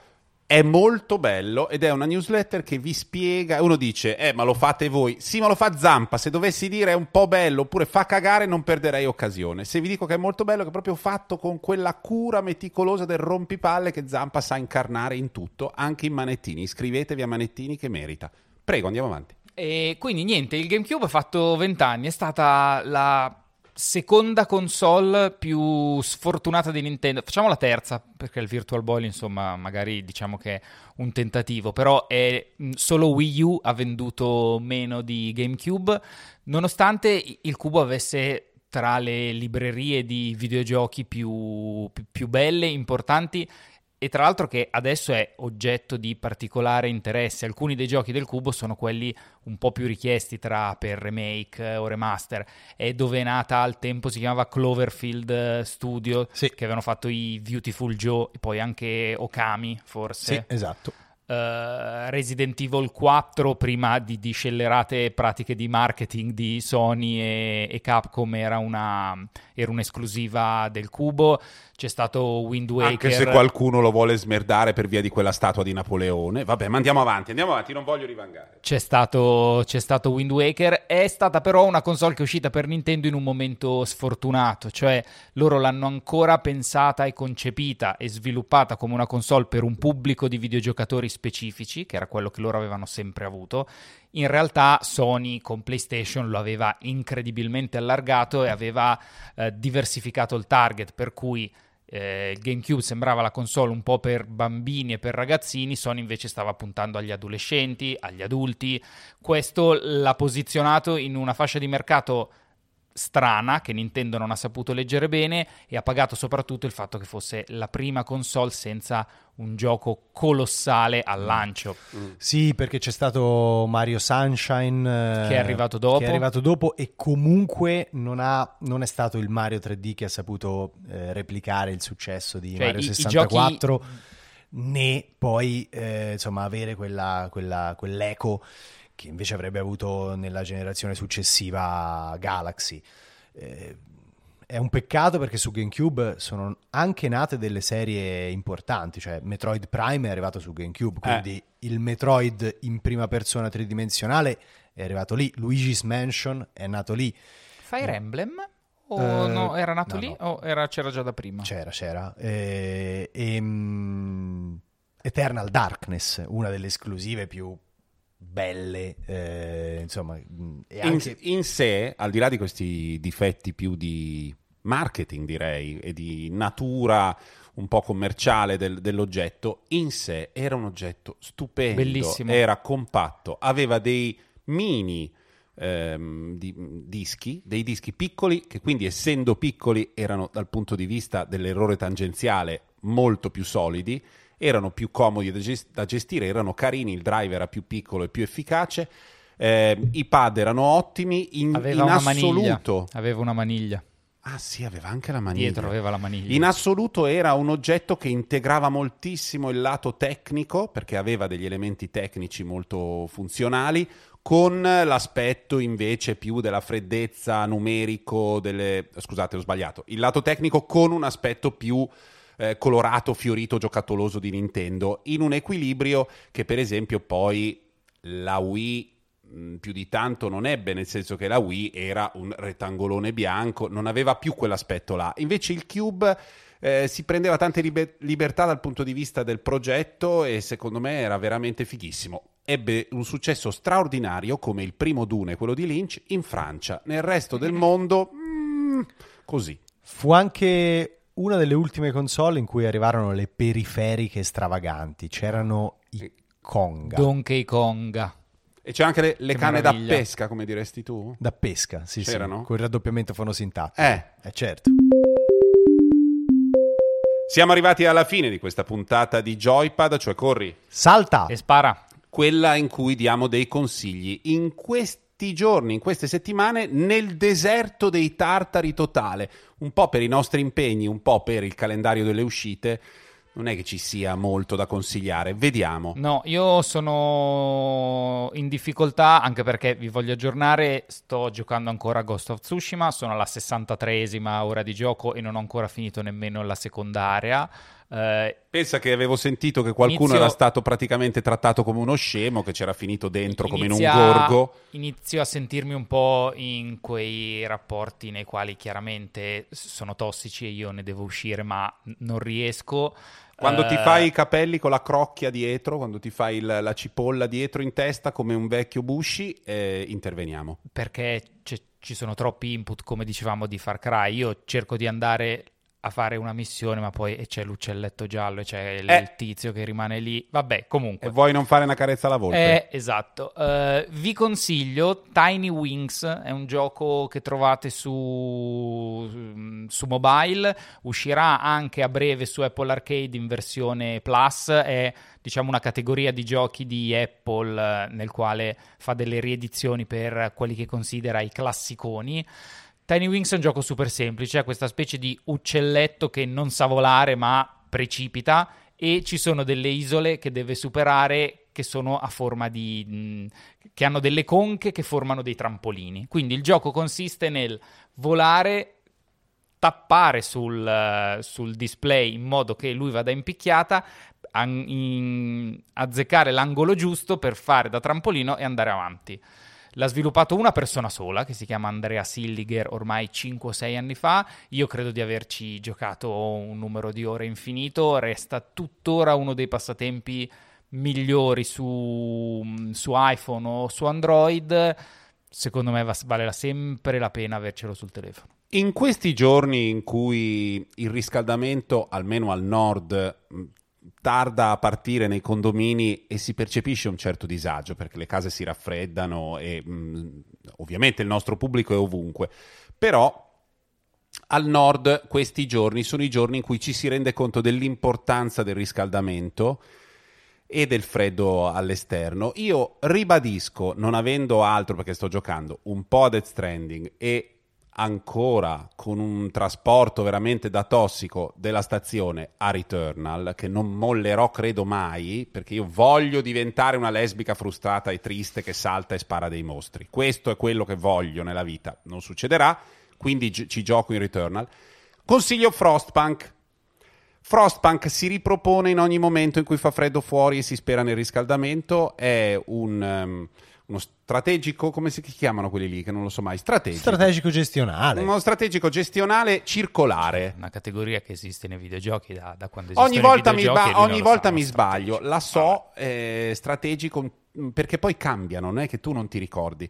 è molto bello ed è una newsletter che vi spiega. Uno dice, eh, ma lo fate voi. Sì, ma lo fa Zampa. Se dovessi dire è un po' bello oppure fa cagare, non perderei occasione. Se vi dico che è molto bello, che è proprio fatto con quella cura meticolosa del rompipalle che Zampa sa incarnare in tutto, anche in Manettini. Iscrivetevi a Manettini che merita. Prego, andiamo avanti. E quindi niente, il GameCube ha fatto 20 anni, è stata la seconda console più sfortunata di Nintendo. Facciamo la terza, perché il Virtual Boy, insomma, magari diciamo che è un tentativo, però è, mh, solo Wii U ha venduto meno di GameCube, nonostante il cubo avesse tra le librerie di videogiochi più, più- più belle, importanti e tra l'altro che adesso è oggetto di particolare interesse. Alcuni dei giochi del cubo sono quelli un po' più richiesti tra per remake eh, o remaster. È dove è nata al tempo, si chiamava Cloverfield eh, Studio, Sì. che avevano fatto i Beautiful Joe e poi anche Okami, forse. Sì, esatto. Eh, Resident Evil 4 prima di, di scellerate pratiche di marketing di Sony e, e Capcom era, una, era un'esclusiva del cubo c'è stato Wind Waker Anche se qualcuno lo vuole smerdare per via di quella statua di Napoleone. Vabbè, ma andiamo avanti, andiamo avanti, non voglio rivangare. C'è stato, c'è stato Wind Waker, è stata però una console che è uscita per Nintendo in un momento sfortunato, cioè loro l'hanno ancora pensata e concepita e sviluppata come una console per un pubblico di videogiocatori specifici, che era quello che loro avevano sempre avuto. In realtà Sony con PlayStation lo aveva incredibilmente allargato e aveva eh, diversificato il target, per cui eh, GameCube sembrava la console un po' per bambini e per ragazzini, Sony invece stava puntando agli adolescenti, agli adulti. Questo l'ha posizionato in una fascia di mercato strana che Nintendo non ha saputo leggere bene e ha pagato soprattutto il fatto che fosse la prima console senza un gioco colossale al lancio. Sì, perché c'è stato Mario Sunshine eh, Che è arrivato dopo. Che è arrivato dopo e comunque non, ha- non è stato il Mario 3D che ha saputo eh, replicare il successo di Cioè, Mario i- i 64 né poi eh, insomma avere quella, quella- quell'eco che invece avrebbe avuto nella generazione successiva Galaxy. Eh, è un peccato perché su GameCube sono anche nate delle serie importanti, cioè Metroid Prime è arrivato su GameCube, quindi il Metroid in prima persona tridimensionale è arrivato lì, Luigi's Mansion è nato lì. Fire Emblem? O Eh, no, era nato no, lì no. o era- c'era già da prima? C'era, c'era. Eh, ehm, Eternal Darkness, una delle esclusive più belle, eh, insomma, mh, e In, anche... in sé, al di là di questi difetti più di marketing, direi, e di natura un po' commerciale del- dell'oggetto, in sé era un oggetto stupendo, Bellissimo. era compatto, aveva dei mini ehm, di- dischi, dei dischi piccoli che quindi essendo piccoli erano dal punto di vista dell'errore tangenziale molto più solidi, erano più comodi da, ges- da gestire, erano carini, il drive era più piccolo e più efficace, ehm, i pad erano ottimi, in, Aveva in una maniglia. assoluto... Aveva una maniglia. Ah sì, aveva anche la maniglia. Dietro aveva la maniglia. In assoluto era un oggetto che integrava moltissimo il lato tecnico, perché aveva degli elementi tecnici molto funzionali, con l'aspetto invece più della freddezza numerico delle... Scusate, ho sbagliato. Il lato tecnico con un aspetto più eh, colorato, fiorito, giocattoloso di Nintendo, in un equilibrio che per esempio poi la Wii mh, più di tanto non ebbe, nel senso che la Wii era un rettangolone bianco, non aveva più quell'aspetto là. Invece il Cube eh, si prendeva tante libe- libertà dal punto di vista del progetto e secondo me era veramente fighissimo. Ebbe un successo straordinario come il primo Dune, quello di Lynch, in Francia. Nel resto del mondo, mm, così. Fu anche una delle ultime console in cui arrivarono le periferiche stravaganti. C'erano i Konga Donkey Konga. E c'è anche le, le canne da meraviglia. pesca, come diresti tu? da pesca, sì, sì, C'erano? con il raddoppiamento fonosintattico. Eh. Eh, certo. Siamo arrivati alla fine di questa puntata di Joypad, cioè corri. Salta! E spara. quella in cui diamo dei consigli in questi giorni, in queste settimane, nel deserto dei tartari totale, un po' per i nostri impegni, un po' per il calendario delle uscite. Non è che ci sia molto da consigliare, vediamo. No, io sono in difficoltà anche perché vi voglio aggiornare. Sto giocando ancora a Ghost of Tsushima. Sono alla 63esima ora di gioco e non ho ancora finito nemmeno la secondaria. Eh, Pensa che avevo sentito che qualcuno Inizio- era stato praticamente trattato come uno scemo, che c'era finito dentro come in un gorgo. Inizio a sentirmi un po' in quei rapporti nei quali chiaramente sono tossici e io ne devo uscire, ma non riesco. Quando ti Eh, fai i capelli con la crocchia dietro, quando ti fai il- la cipolla dietro in testa come un vecchio Bushi, eh, interveniamo. perché c'è- ci sono troppi input, come dicevamo, di Far Cry. Io cerco di andare a fare una missione, ma poi c'è l'uccelletto giallo e c'è il, Eh. il tizio che rimane lì. Vabbè, comunque. E vuoi non fare una carezza alla volpe? Eh, esatto. Eh, vi consiglio Tiny Wings, è un gioco che trovate su, su mobile, uscirà anche a breve su Apple Arcade in versione Plus, è diciamo una categoria di giochi di Apple eh, nel quale fa delle riedizioni per quelli che considera i classiconi. Tiny Wings è un gioco super semplice, è questa specie di uccelletto che non sa volare ma precipita e ci sono delle isole che deve superare che sono a forma di che hanno delle conche che formano dei trampolini. Quindi il gioco consiste nel volare tappare sul, eh, sul display in modo che lui vada in picchiata, azzeccare l'angolo giusto per fare da trampolino e andare avanti. L'ha sviluppato una persona sola che si chiama Andrea Silliger ormai 5-6 anni fa. Io credo di averci giocato un numero di ore infinito. Resta tuttora uno dei passatempi migliori su, su iPhone o su Android. Secondo me va- vale sempre la pena avercelo sul telefono. In questi giorni in cui il riscaldamento, almeno al nord, tarda a partire nei condomini e si percepisce un certo disagio perché le case si raffreddano e mh, ovviamente il nostro pubblico è ovunque, però al nord questi giorni sono i giorni in cui ci si rende conto dell'importanza del riscaldamento e del freddo all'esterno. Io ribadisco, non avendo altro perché sto giocando un po' a Death Stranding e ancora con un trasporto veramente da tossico della stazione a Returnal, che non mollerò credo mai, perché io voglio diventare una lesbica frustrata e triste che salta e spara dei mostri. Questo è quello che voglio nella vita. Non succederà, quindi gi- ci gioco in Returnal. Consiglio Frostpunk. Frostpunk si ripropone in ogni momento in cui fa freddo fuori e si spera nel riscaldamento. È un, um, uno strategico, come si chiamano quelli lì? Che non lo so mai. Strategico. Strategico gestionale. Uno strategico gestionale circolare. Una categoria che esiste nei videogiochi da, da quando Ogni esistono i volta mi, ba- ogni volta mi sbaglio, la so, eh, strategico, mm, perché poi cambiano, non è che tu non ti ricordi,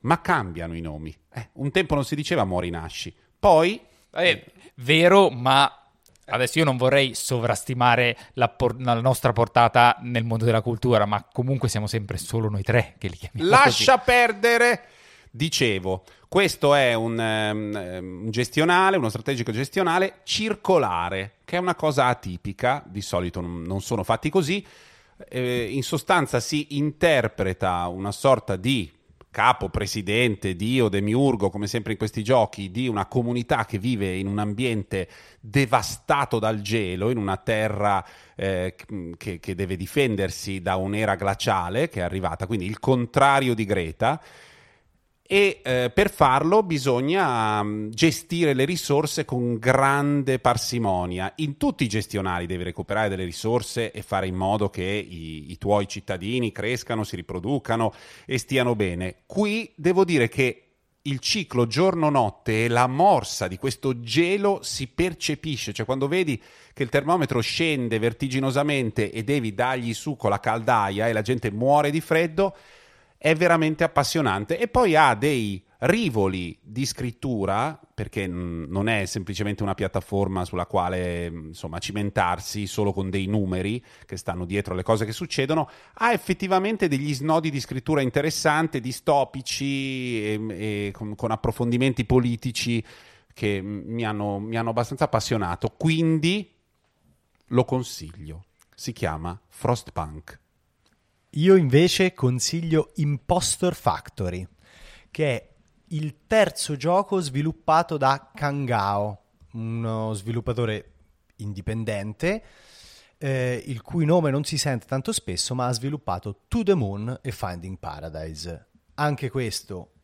ma cambiano i nomi. Eh, un tempo non si diceva Mori Nasci, poi È vero, ma adesso io non vorrei sovrastimare la, por- la nostra portata nel mondo della cultura, ma comunque siamo sempre solo noi tre che li chiamiamo lascia perdere. Dicevo, questo è un, ehm, un gestionale, uno strategico gestionale circolare, che è una cosa atipica, di solito non, non sono fatti così. Eh, in sostanza si interpreta una sorta di capo, presidente, dio, demiurgo, come sempre in questi giochi, di una comunità che vive in un ambiente devastato dal gelo, in una terra eh, che, che deve difendersi da un'era glaciale che è arrivata, quindi il contrario di Greta. E eh, per farlo bisogna mm, gestire le risorse con grande parsimonia. In tutti i gestionali devi recuperare delle risorse e fare in modo che i, i tuoi cittadini crescano, si riproducano e stiano bene. Qui devo dire che il ciclo giorno-notte e la morsa di questo gelo si percepisce, cioè quando vedi che il termometro scende vertiginosamente e devi dargli su con la caldaia e la gente muore di freddo, è veramente appassionante. E poi ha dei rivoli di scrittura perché mh, non è semplicemente una piattaforma sulla quale mh, insomma cimentarsi solo con dei numeri che stanno dietro alle cose che succedono ha effettivamente degli snodi di scrittura interessanti distopici e, e con, con approfondimenti politici che mi hanno, mi hanno abbastanza appassionato. Quindi lo consiglio. Si chiama Frostpunk Io invece consiglio Impostor Factory, che è il terzo gioco sviluppato da Kangao, uno sviluppatore indipendente, eh, il cui nome non si sente tanto spesso, ma ha sviluppato To the Moon e Finding Paradise. Anche questo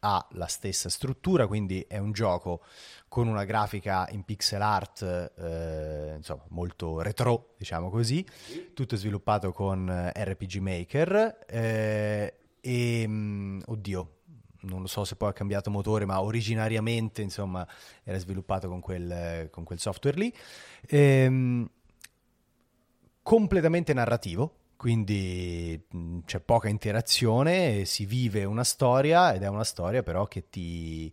ha la stessa struttura, quindi è un gioco con una grafica in pixel art eh, insomma, molto retro, diciamo così, tutto sviluppato con eh, RPG Maker eh, e mm, oddio, non lo so se poi ha cambiato motore, ma originariamente insomma era sviluppato con quel, con quel software lì. Ehm, completamente narrativo, quindi mh, c'è poca interazione, si vive una storia ed è una storia però che ti,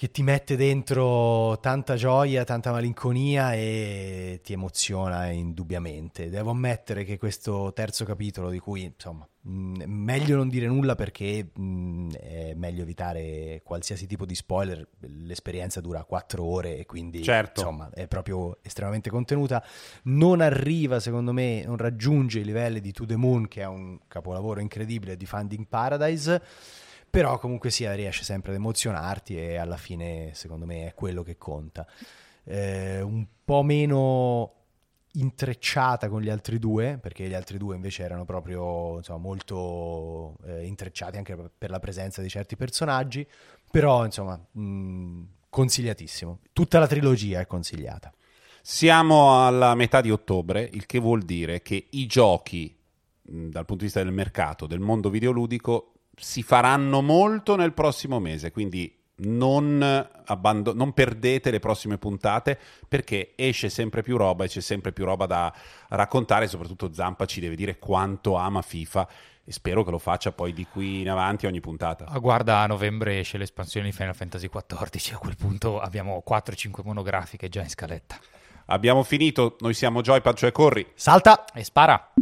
che ti mette dentro tanta gioia, tanta malinconia e ti emoziona indubbiamente. Devo ammettere che questo terzo capitolo, di cui insomma, mh, meglio non dire nulla perché mh, è meglio evitare qualsiasi tipo di spoiler, l'esperienza dura quattro ore e quindi Certo. insomma è proprio estremamente contenuta. Non arriva, secondo me, non raggiunge i livelli di To The Moon, che è un capolavoro incredibile di Finding Paradise. Però comunque sia riesce sempre ad emozionarti e alla fine secondo me è quello che conta. Eh, un po' meno intrecciata con gli altri due, perché gli altri due invece erano proprio insomma, molto eh, intrecciati anche per la presenza di certi personaggi, però insomma mh, consigliatissimo. Tutta la trilogia è consigliata. Siamo alla metà di ottobre, il che vuol dire che i giochi, dal punto di vista del mercato, del mondo videoludico, si faranno molto nel prossimo mese, quindi non, abbando- non perdete le prossime puntate perché esce sempre più roba e c'è sempre più roba da raccontare, soprattutto Zampa ci deve dire quanto ama FIFA e spero che lo faccia poi di qui in avanti ogni puntata. Ah, guarda, a novembre esce l'espansione di Final Fantasy XIV, a quel punto abbiamo 4-5 monografiche già in scaletta. Abbiamo finito, noi siamo Joypad, cioè Corri. Salta! E spara!